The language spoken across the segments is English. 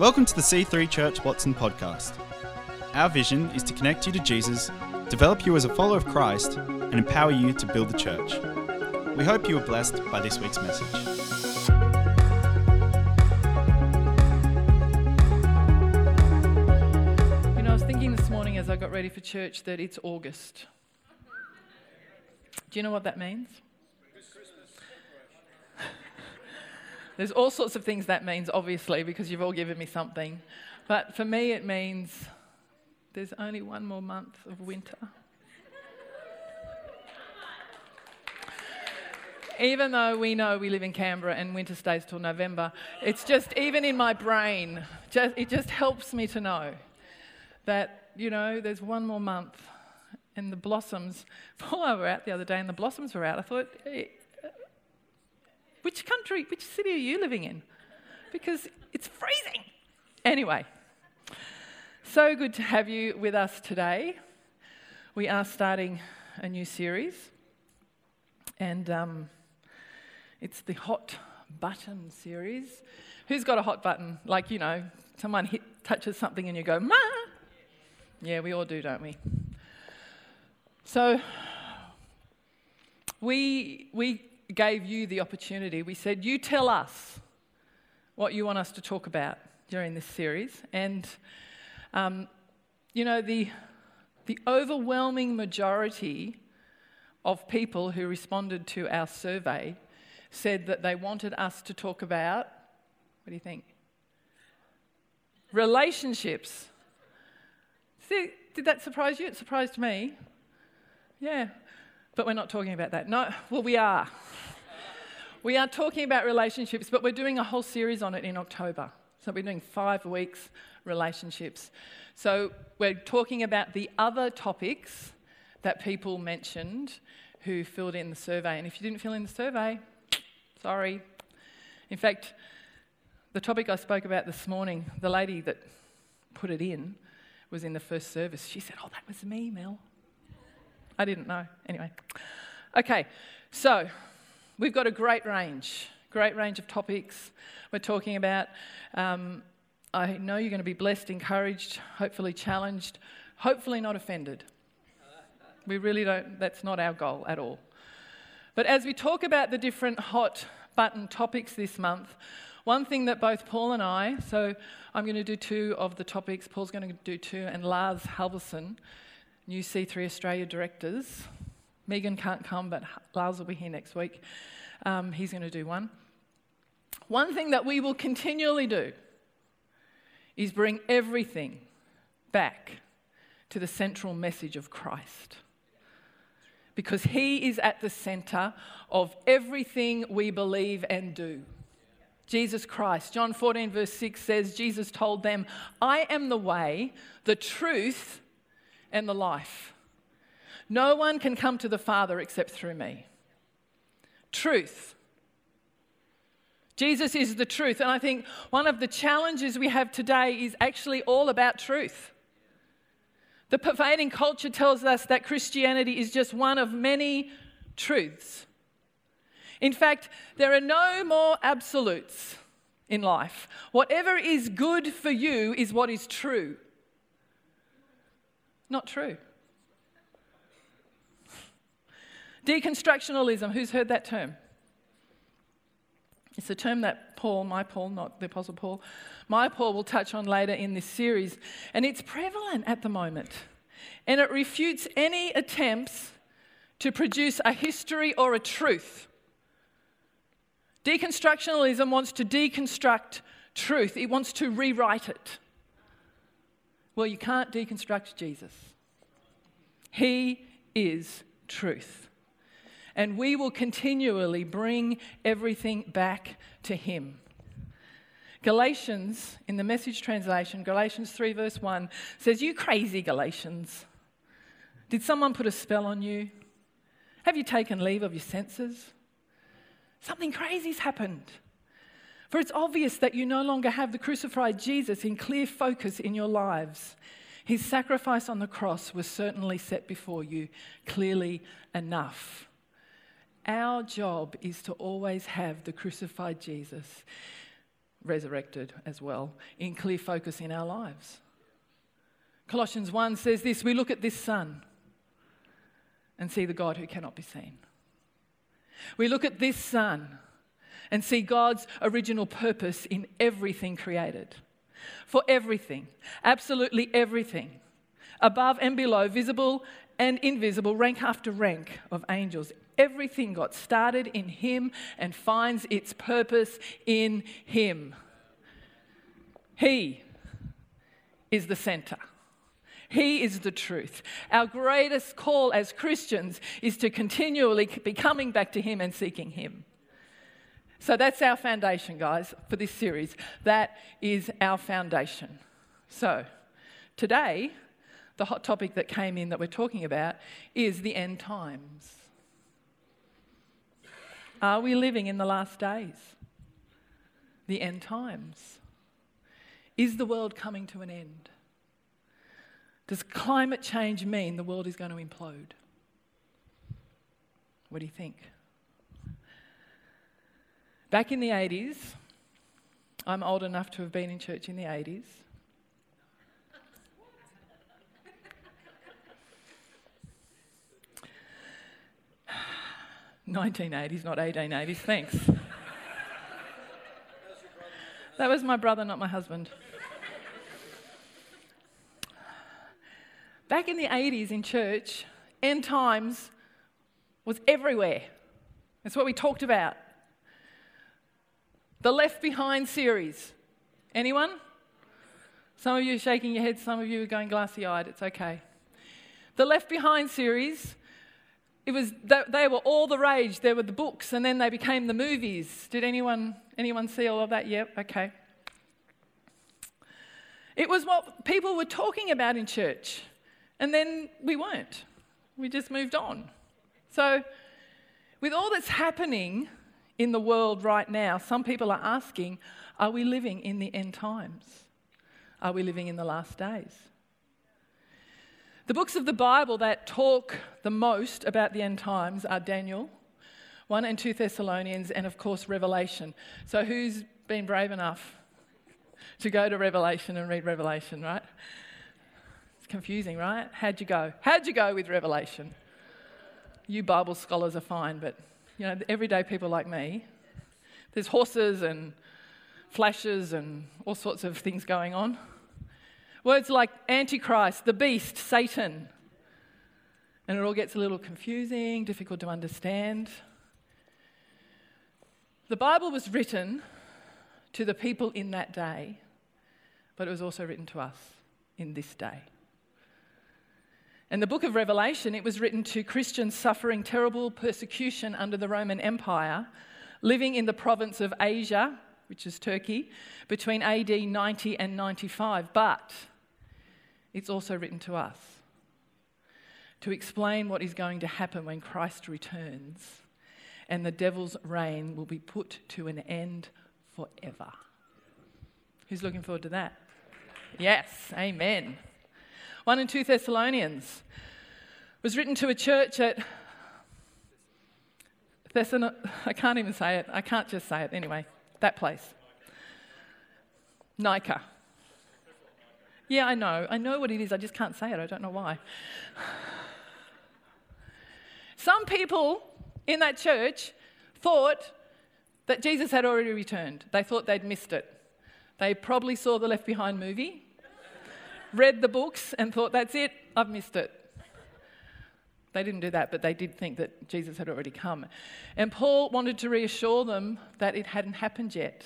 Welcome to the C3 Church Watson podcast. Our vision is to connect you to Jesus, develop you as a follower of Christ, and empower you to build the church. We hope you are blessed by this week's message. You know, I was thinking this morning as I got ready for church that it's August. Do you know what that means? There's all sorts of things that means, obviously, because you've all given me something. But for me, it means there's only one more month of winter. even though we know we live in Canberra and winter stays till November, it's just, even in my brain, just, it just helps me to know that, you know, there's one more month and the blossoms, Paul I were out the other day and the blossoms were out. I thought, eh, which country, which city are you living in? Because it's freezing. Anyway, so good to have you with us today. We are starting a new series, and um, it's the Hot Button series. Who's got a hot button? Like, you know, someone hit, touches something and you go, Ma! Yeah, we all do, don't we? So, we, we gave you the opportunity. We said, You tell us what you want us to talk about during this series. And, um, you know, the, the overwhelming majority of people who responded to our survey said that they wanted us to talk about what do you think? Relationships. See, did that surprise you? It surprised me. Yeah. But we're not talking about that. No, well, we are. We are talking about relationships, but we're doing a whole series on it in October. So we're doing five weeks relationships. So we're talking about the other topics that people mentioned who filled in the survey. And if you didn't fill in the survey, sorry. In fact, the topic I spoke about this morning, the lady that put it in was in the first service. She said, Oh, that was me, Mel. I didn't know. Anyway. Okay, so we've got a great range, great range of topics we're talking about. Um, I know you're going to be blessed, encouraged, hopefully challenged, hopefully not offended. We really don't, that's not our goal at all. But as we talk about the different hot button topics this month, one thing that both Paul and I, so I'm going to do two of the topics, Paul's going to do two, and Lars Halverson, new C3 Australia directors. Megan can't come, but Lars will be here next week. Um, he's going to do one. One thing that we will continually do is bring everything back to the central message of Christ. Because he is at the center of everything we believe and do. Jesus Christ. John 14, verse 6 says, Jesus told them, I am the way, the truth, and the life. No one can come to the Father except through me. Truth. Jesus is the truth. And I think one of the challenges we have today is actually all about truth. The pervading culture tells us that Christianity is just one of many truths. In fact, there are no more absolutes in life. Whatever is good for you is what is true. Not true. Deconstructionalism, who's heard that term? It's a term that Paul, my Paul, not the Apostle Paul, my Paul will touch on later in this series. And it's prevalent at the moment. And it refutes any attempts to produce a history or a truth. Deconstructionalism wants to deconstruct truth, it wants to rewrite it. Well, you can't deconstruct Jesus. He is truth. And we will continually bring everything back to Him. Galatians, in the message translation, Galatians 3, verse 1, says, You crazy Galatians. Did someone put a spell on you? Have you taken leave of your senses? Something crazy's happened. For it's obvious that you no longer have the crucified Jesus in clear focus in your lives. His sacrifice on the cross was certainly set before you clearly enough. Our job is to always have the crucified Jesus resurrected as well in clear focus in our lives. Colossians 1 says this We look at this Son and see the God who cannot be seen. We look at this Son and see God's original purpose in everything created. For everything, absolutely everything, above and below, visible and invisible, rank after rank of angels. Everything got started in Him and finds its purpose in Him. He is the center. He is the truth. Our greatest call as Christians is to continually be coming back to Him and seeking Him. So that's our foundation, guys, for this series. That is our foundation. So today, the hot topic that came in that we're talking about is the end times. Are we living in the last days? The end times? Is the world coming to an end? Does climate change mean the world is going to implode? What do you think? Back in the 80s, I'm old enough to have been in church in the 80s. Nineteen eighties, not eighteen eighties. Thanks. that was my brother, not my husband. Back in the 80s in church, end times was everywhere. That's what we talked about. The Left Behind series. Anyone? Some of you are shaking your head, some of you are going glassy eyed. It's okay. The Left Behind series, it was, they were all the rage. There were the books, and then they became the movies. Did anyone, anyone see all of that? Yep, okay. It was what people were talking about in church, and then we weren't. We just moved on. So, with all that's happening, in the world right now, some people are asking, are we living in the end times? Are we living in the last days? The books of the Bible that talk the most about the end times are Daniel, 1 and 2 Thessalonians, and of course Revelation. So, who's been brave enough to go to Revelation and read Revelation, right? It's confusing, right? How'd you go? How'd you go with Revelation? You Bible scholars are fine, but you know, everyday people like me, there's horses and flashes and all sorts of things going on. Words like Antichrist, the beast, Satan. And it all gets a little confusing, difficult to understand. The Bible was written to the people in that day, but it was also written to us in this day. In the book of Revelation, it was written to Christians suffering terrible persecution under the Roman Empire, living in the province of Asia, which is Turkey, between AD 90 and 95. But it's also written to us to explain what is going to happen when Christ returns and the devil's reign will be put to an end forever. Who's looking forward to that? Yes, amen. 1 and 2 Thessalonians was written to a church at Thessalon- I can't even say it. I can't just say it. Anyway, that place. Nika. Yeah, I know. I know what it is. I just can't say it. I don't know why. Some people in that church thought that Jesus had already returned. They thought they'd missed it. They probably saw the Left Behind movie read the books and thought, that's it, I've missed it. They didn't do that, but they did think that Jesus had already come. And Paul wanted to reassure them that it hadn't happened yet.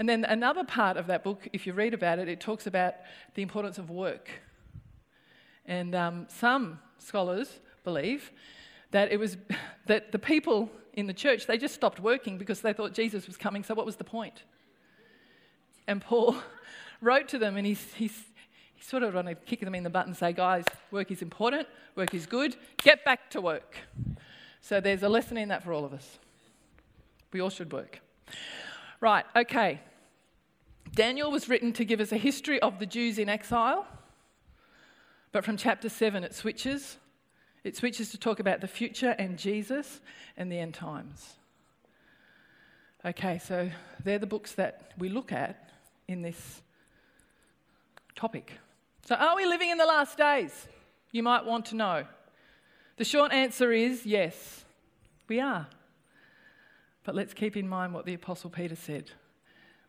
And then another part of that book, if you read about it, it talks about the importance of work. And um, some scholars believe that it was that the people in the church they just stopped working because they thought Jesus was coming. So what was the point? And Paul wrote to them, and he's, he's he sort of wanted to kick them in the butt and say, guys, work is important, work is good, get back to work. So there's a lesson in that for all of us. We all should work. Right, okay. Daniel was written to give us a history of the Jews in exile, but from chapter 7 it switches. It switches to talk about the future and Jesus and the end times. Okay, so they're the books that we look at in this topic. So, are we living in the last days? You might want to know. The short answer is yes, we are. But let's keep in mind what the Apostle Peter said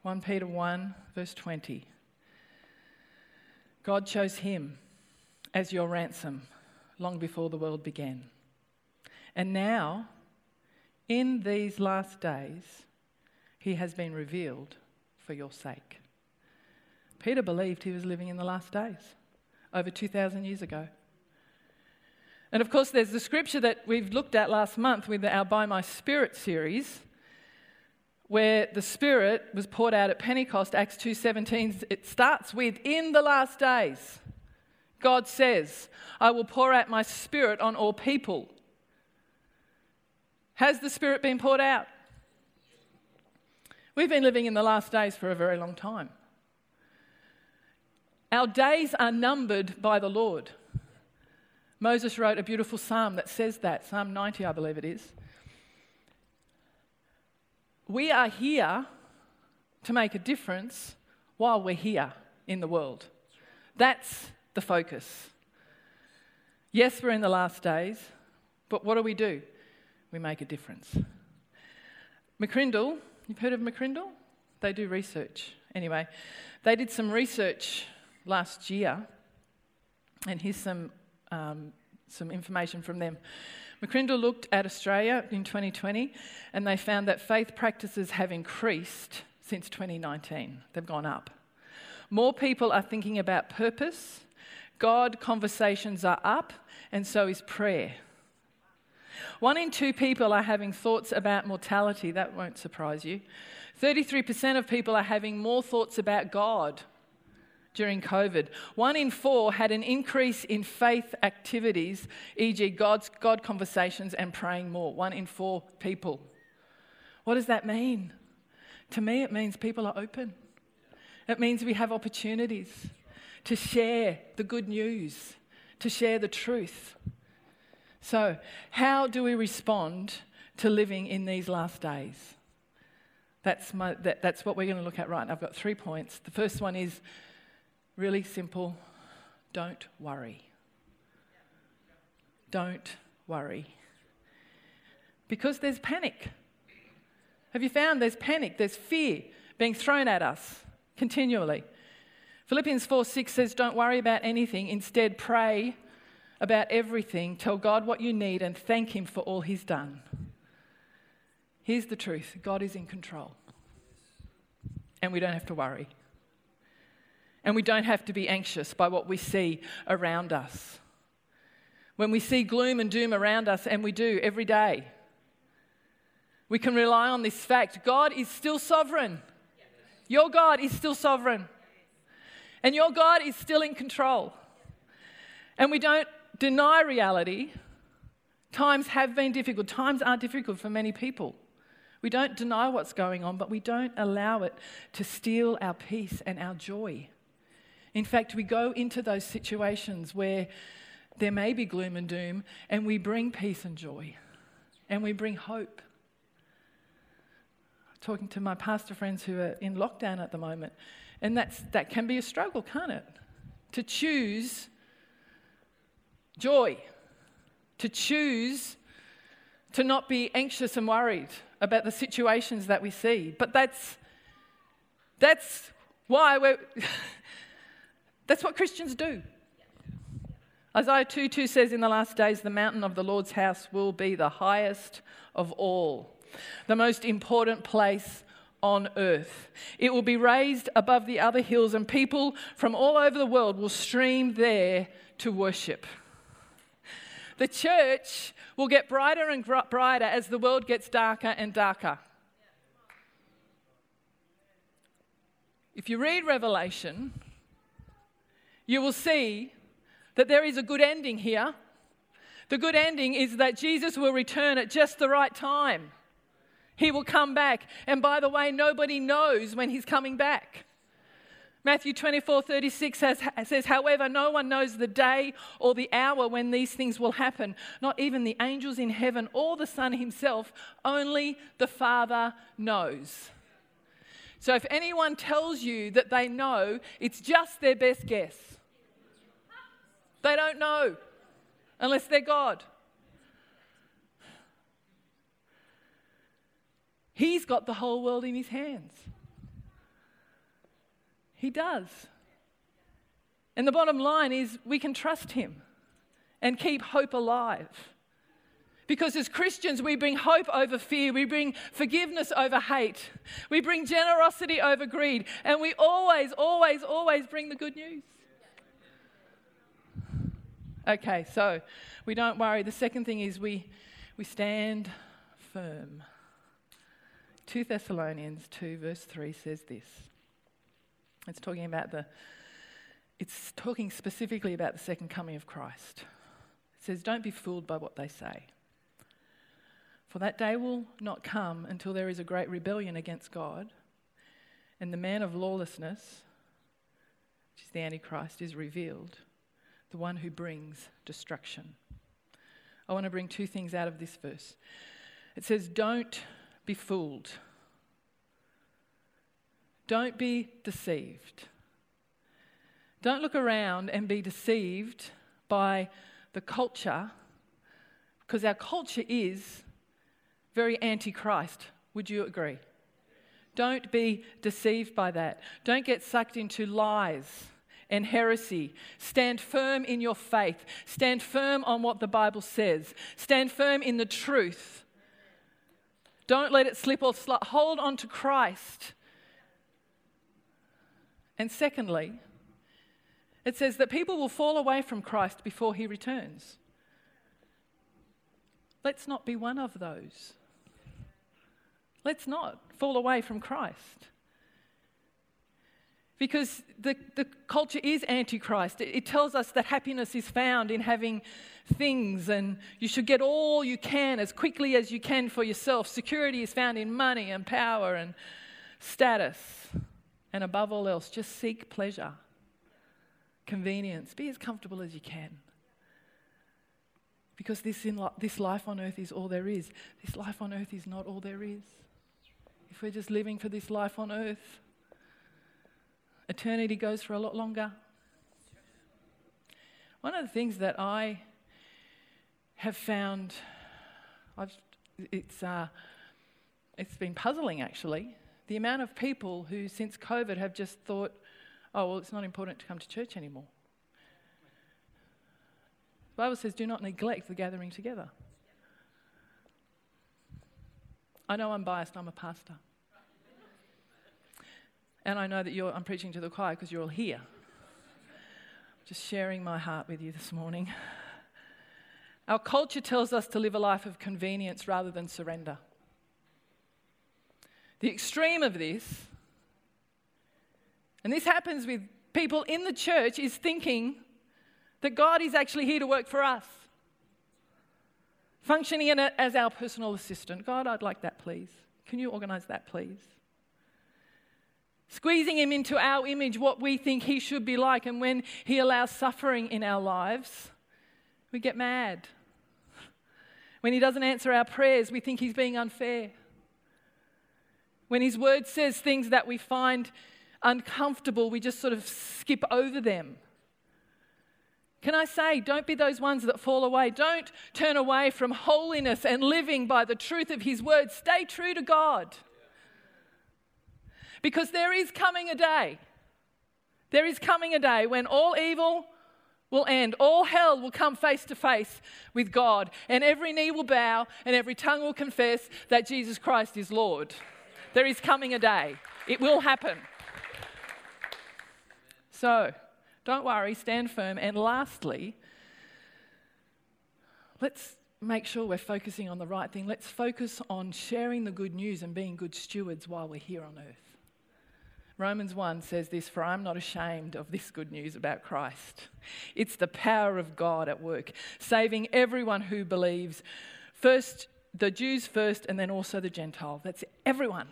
1 Peter 1, verse 20. God chose him as your ransom long before the world began. And now, in these last days, he has been revealed for your sake. Peter believed he was living in the last days over 2,000 years ago. And of course, there's the scripture that we've looked at last month with our By My Spirit series, where the Spirit was poured out at Pentecost, Acts 2:17. It starts with, "In the last days, God says, I will pour out my Spirit on all people." Has the Spirit been poured out? We've been living in the last days for a very long time. Our days are numbered by the Lord. Moses wrote a beautiful psalm that says that, Psalm 90, I believe it is. We are here to make a difference while we're here in the world. That's the focus. Yes, we're in the last days, but what do we do? We make a difference. McCrindle, you've heard of McCrindle? They do research. Anyway, they did some research last year, and here's some um, some information from them. McCrindle looked at Australia in 2020 and they found that faith practices have increased since 2019. They've gone up. More people are thinking about purpose, God conversations are up, and so is prayer. One in two people are having thoughts about mortality. That won't surprise you. 33% of people are having more thoughts about God during COVID. One in four had an increase in faith activities, e.g., God's, God conversations and praying more. One in four people. What does that mean? To me, it means people are open. It means we have opportunities to share the good news, to share the truth. So, how do we respond to living in these last days? That's, my, that, that's what we're going to look at right now. I've got three points. The first one is Really simple. Don't worry. Don't worry. Because there's panic. Have you found there's panic, there's fear being thrown at us continually? Philippians 4 6 says, Don't worry about anything. Instead, pray about everything. Tell God what you need and thank Him for all He's done. Here's the truth God is in control. And we don't have to worry. And we don't have to be anxious by what we see around us. When we see gloom and doom around us, and we do every day, we can rely on this fact God is still sovereign. Your God is still sovereign. And your God is still in control. And we don't deny reality. Times have been difficult, times are difficult for many people. We don't deny what's going on, but we don't allow it to steal our peace and our joy. In fact, we go into those situations where there may be gloom and doom, and we bring peace and joy, and we bring hope. Talking to my pastor friends who are in lockdown at the moment, and that's, that can be a struggle, can't it? To choose joy, to choose to not be anxious and worried about the situations that we see. But that's, that's why we're. That's what Christians do. Isaiah 2 2 says, In the last days, the mountain of the Lord's house will be the highest of all, the most important place on earth. It will be raised above the other hills, and people from all over the world will stream there to worship. The church will get brighter and brighter as the world gets darker and darker. If you read Revelation, you will see that there is a good ending here. The good ending is that Jesus will return at just the right time. He will come back. And by the way, nobody knows when he's coming back. Matthew 24 36 says, says, However, no one knows the day or the hour when these things will happen, not even the angels in heaven or the Son himself, only the Father knows. So if anyone tells you that they know, it's just their best guess. They don't know unless they're God. He's got the whole world in his hands. He does. And the bottom line is we can trust Him and keep hope alive. Because as Christians, we bring hope over fear, we bring forgiveness over hate, we bring generosity over greed, and we always, always, always bring the good news. Okay, so we don't worry. The second thing is we, we stand firm. 2 Thessalonians 2, verse 3 says this it's talking about the, it's talking specifically about the second coming of Christ. It says, Don't be fooled by what they say. For that day will not come until there is a great rebellion against God, and the man of lawlessness, which is the Antichrist, is revealed, the one who brings destruction. I want to bring two things out of this verse. It says, Don't be fooled. Don't be deceived. Don't look around and be deceived by the culture, because our culture is very anti Christ. Would you agree? Don't be deceived by that. Don't get sucked into lies and heresy. Stand firm in your faith. Stand firm on what the Bible says. Stand firm in the truth. Don't let it slip or slide. Hold on to Christ. And secondly, it says that people will fall away from Christ before he returns. Let's not be one of those. Let's not fall away from Christ. Because the, the culture is antichrist. It, it tells us that happiness is found in having things and you should get all you can as quickly as you can for yourself. Security is found in money and power and status. And above all else, just seek pleasure, convenience. Be as comfortable as you can. Because this, in this life on earth is all there is. This life on earth is not all there is. If we're just living for this life on earth, eternity goes for a lot longer. One of the things that I have found, I've, it's, uh, it's been puzzling actually, the amount of people who, since COVID, have just thought, oh, well, it's not important to come to church anymore. The Bible says, do not neglect the gathering together. I know I'm biased, I'm a pastor. And I know that you're, I'm preaching to the choir because you're all here. Just sharing my heart with you this morning. Our culture tells us to live a life of convenience rather than surrender. The extreme of this, and this happens with people in the church, is thinking that God is actually here to work for us. Functioning in it as our personal assistant. God, I'd like that, please. Can you organize that, please? Squeezing him into our image, what we think he should be like. And when he allows suffering in our lives, we get mad. When he doesn't answer our prayers, we think he's being unfair when His Word says things that we find uncomfortable, we just sort of skip over them. Can I say, don't be those ones that fall away. Don't turn away from holiness and living by the truth of His Word. Stay true to God. Because there is coming a day, there is coming a day when all evil will end, all hell will come face to face with God, and every knee will bow and every tongue will confess that Jesus Christ is Lord. There is coming a day. It will happen. So, don't worry, stand firm. And lastly, let's make sure we're focusing on the right thing. Let's focus on sharing the good news and being good stewards while we're here on earth. Romans 1 says this For I'm not ashamed of this good news about Christ. It's the power of God at work, saving everyone who believes. First, the Jews first, and then also the Gentile. That's everyone.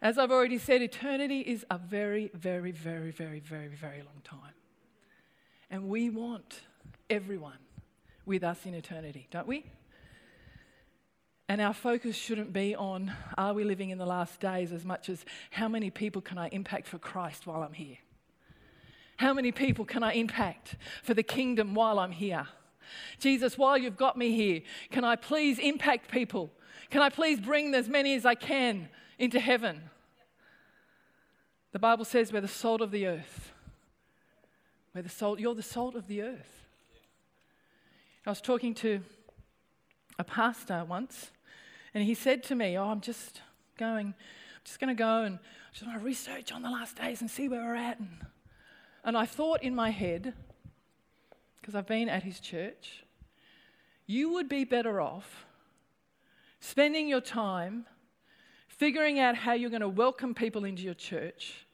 As I've already said, eternity is a very, very, very, very, very, very long time. And we want everyone with us in eternity, don't we? And our focus shouldn't be on are we living in the last days as much as how many people can I impact for Christ while I'm here? How many people can I impact for the kingdom while I'm here? Jesus, while you've got me here, can I please impact people? Can I please bring as many as I can into heaven? The Bible says we're the salt of the earth. We're the salt, you're the salt of the earth. I was talking to a pastor once, and he said to me, Oh, I'm just going, I'm just going to go and I just want to research on the last days and see where we're at. And, and I thought in my head, because I've been at his church, you would be better off spending your time figuring out how you're going to welcome people into your church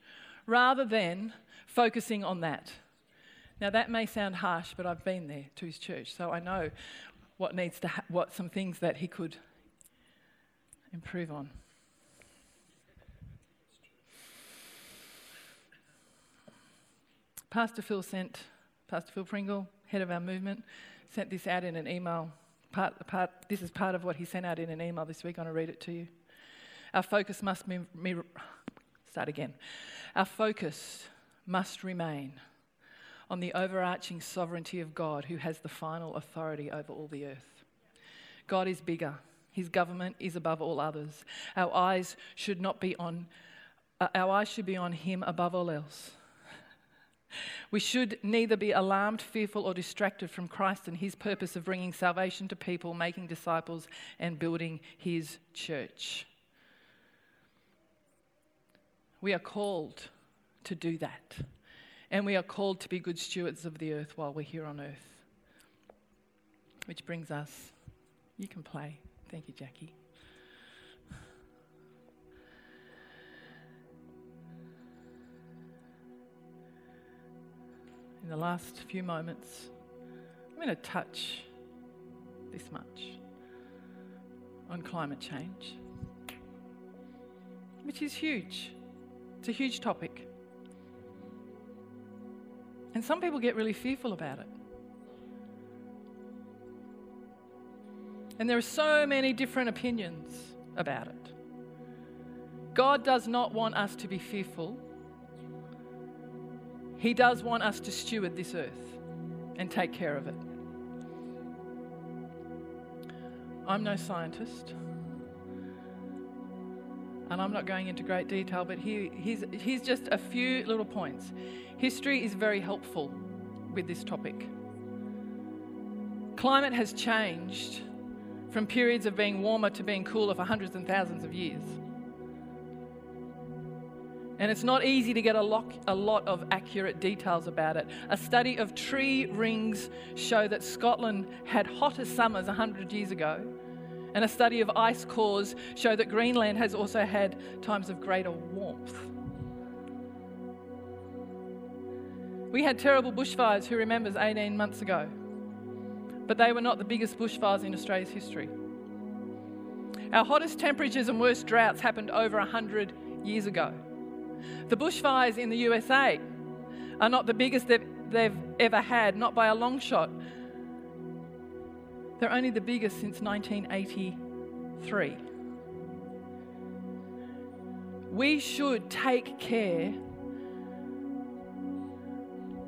rather than focusing on that. Now, that may sound harsh, but I've been there to his church, so I know what needs to ha- what some things that he could improve on. Pastor Phil sent, Pastor Phil Pringle, head of our movement, sent this out in an email. Part, part, this is part of what he sent out in an email this week. I'm going to read it to you. Our focus must be, start again. Our focus must remain on the overarching sovereignty of God who has the final authority over all the earth. God is bigger. His government is above all others. Our eyes should not be on uh, our eyes should be on him above all else. We should neither be alarmed, fearful, or distracted from Christ and his purpose of bringing salvation to people, making disciples, and building his church. We are called to do that. And we are called to be good stewards of the earth while we're here on earth. Which brings us, you can play. Thank you, Jackie. In the last few moments, I'm going to touch this much on climate change, which is huge. It's a huge topic. And some people get really fearful about it. And there are so many different opinions about it. God does not want us to be fearful. He does want us to steward this earth and take care of it. I'm no scientist, and I'm not going into great detail, but here, here's, here's just a few little points. History is very helpful with this topic. Climate has changed from periods of being warmer to being cooler for hundreds and thousands of years. And it's not easy to get a lot, a lot of accurate details about it. A study of tree rings show that Scotland had hotter summers 100 years ago, and a study of ice cores show that Greenland has also had times of greater warmth. We had terrible bushfires, who remembers 18 months ago? But they were not the biggest bushfires in Australia's history. Our hottest temperatures and worst droughts happened over 100 years ago. The bushfires in the USA are not the biggest they've, they've ever had, not by a long shot. They're only the biggest since 1983. We should take care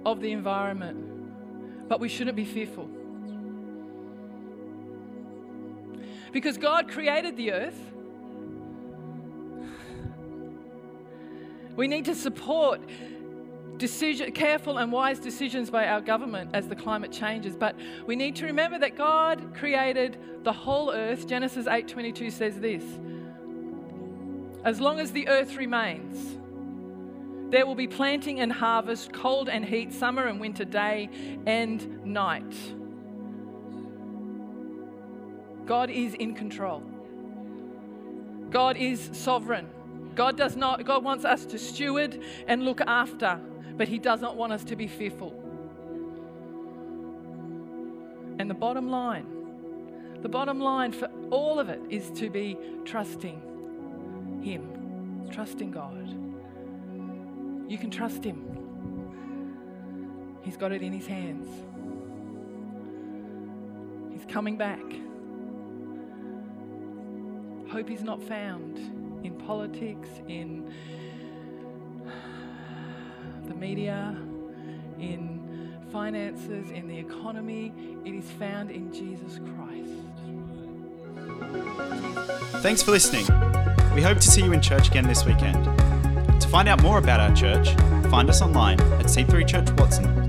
of the environment, but we shouldn't be fearful. Because God created the earth. We need to support decision, careful and wise decisions by our government as the climate changes. But we need to remember that God created the whole earth. Genesis 8:22 says this: As long as the earth remains, there will be planting and harvest, cold and heat, summer and winter, day and night. God is in control. God is sovereign. God does not God wants us to steward and look after, but he does not want us to be fearful. And the bottom line, the bottom line for all of it is to be trusting him trusting God. You can trust Him. He's got it in His hands. He's coming back. Hope is not found in politics, in the media, in finances, in the economy. It is found in Jesus Christ. Thanks for listening. We hope to see you in church again this weekend. To find out more about our church, find us online at c3churchwatson.com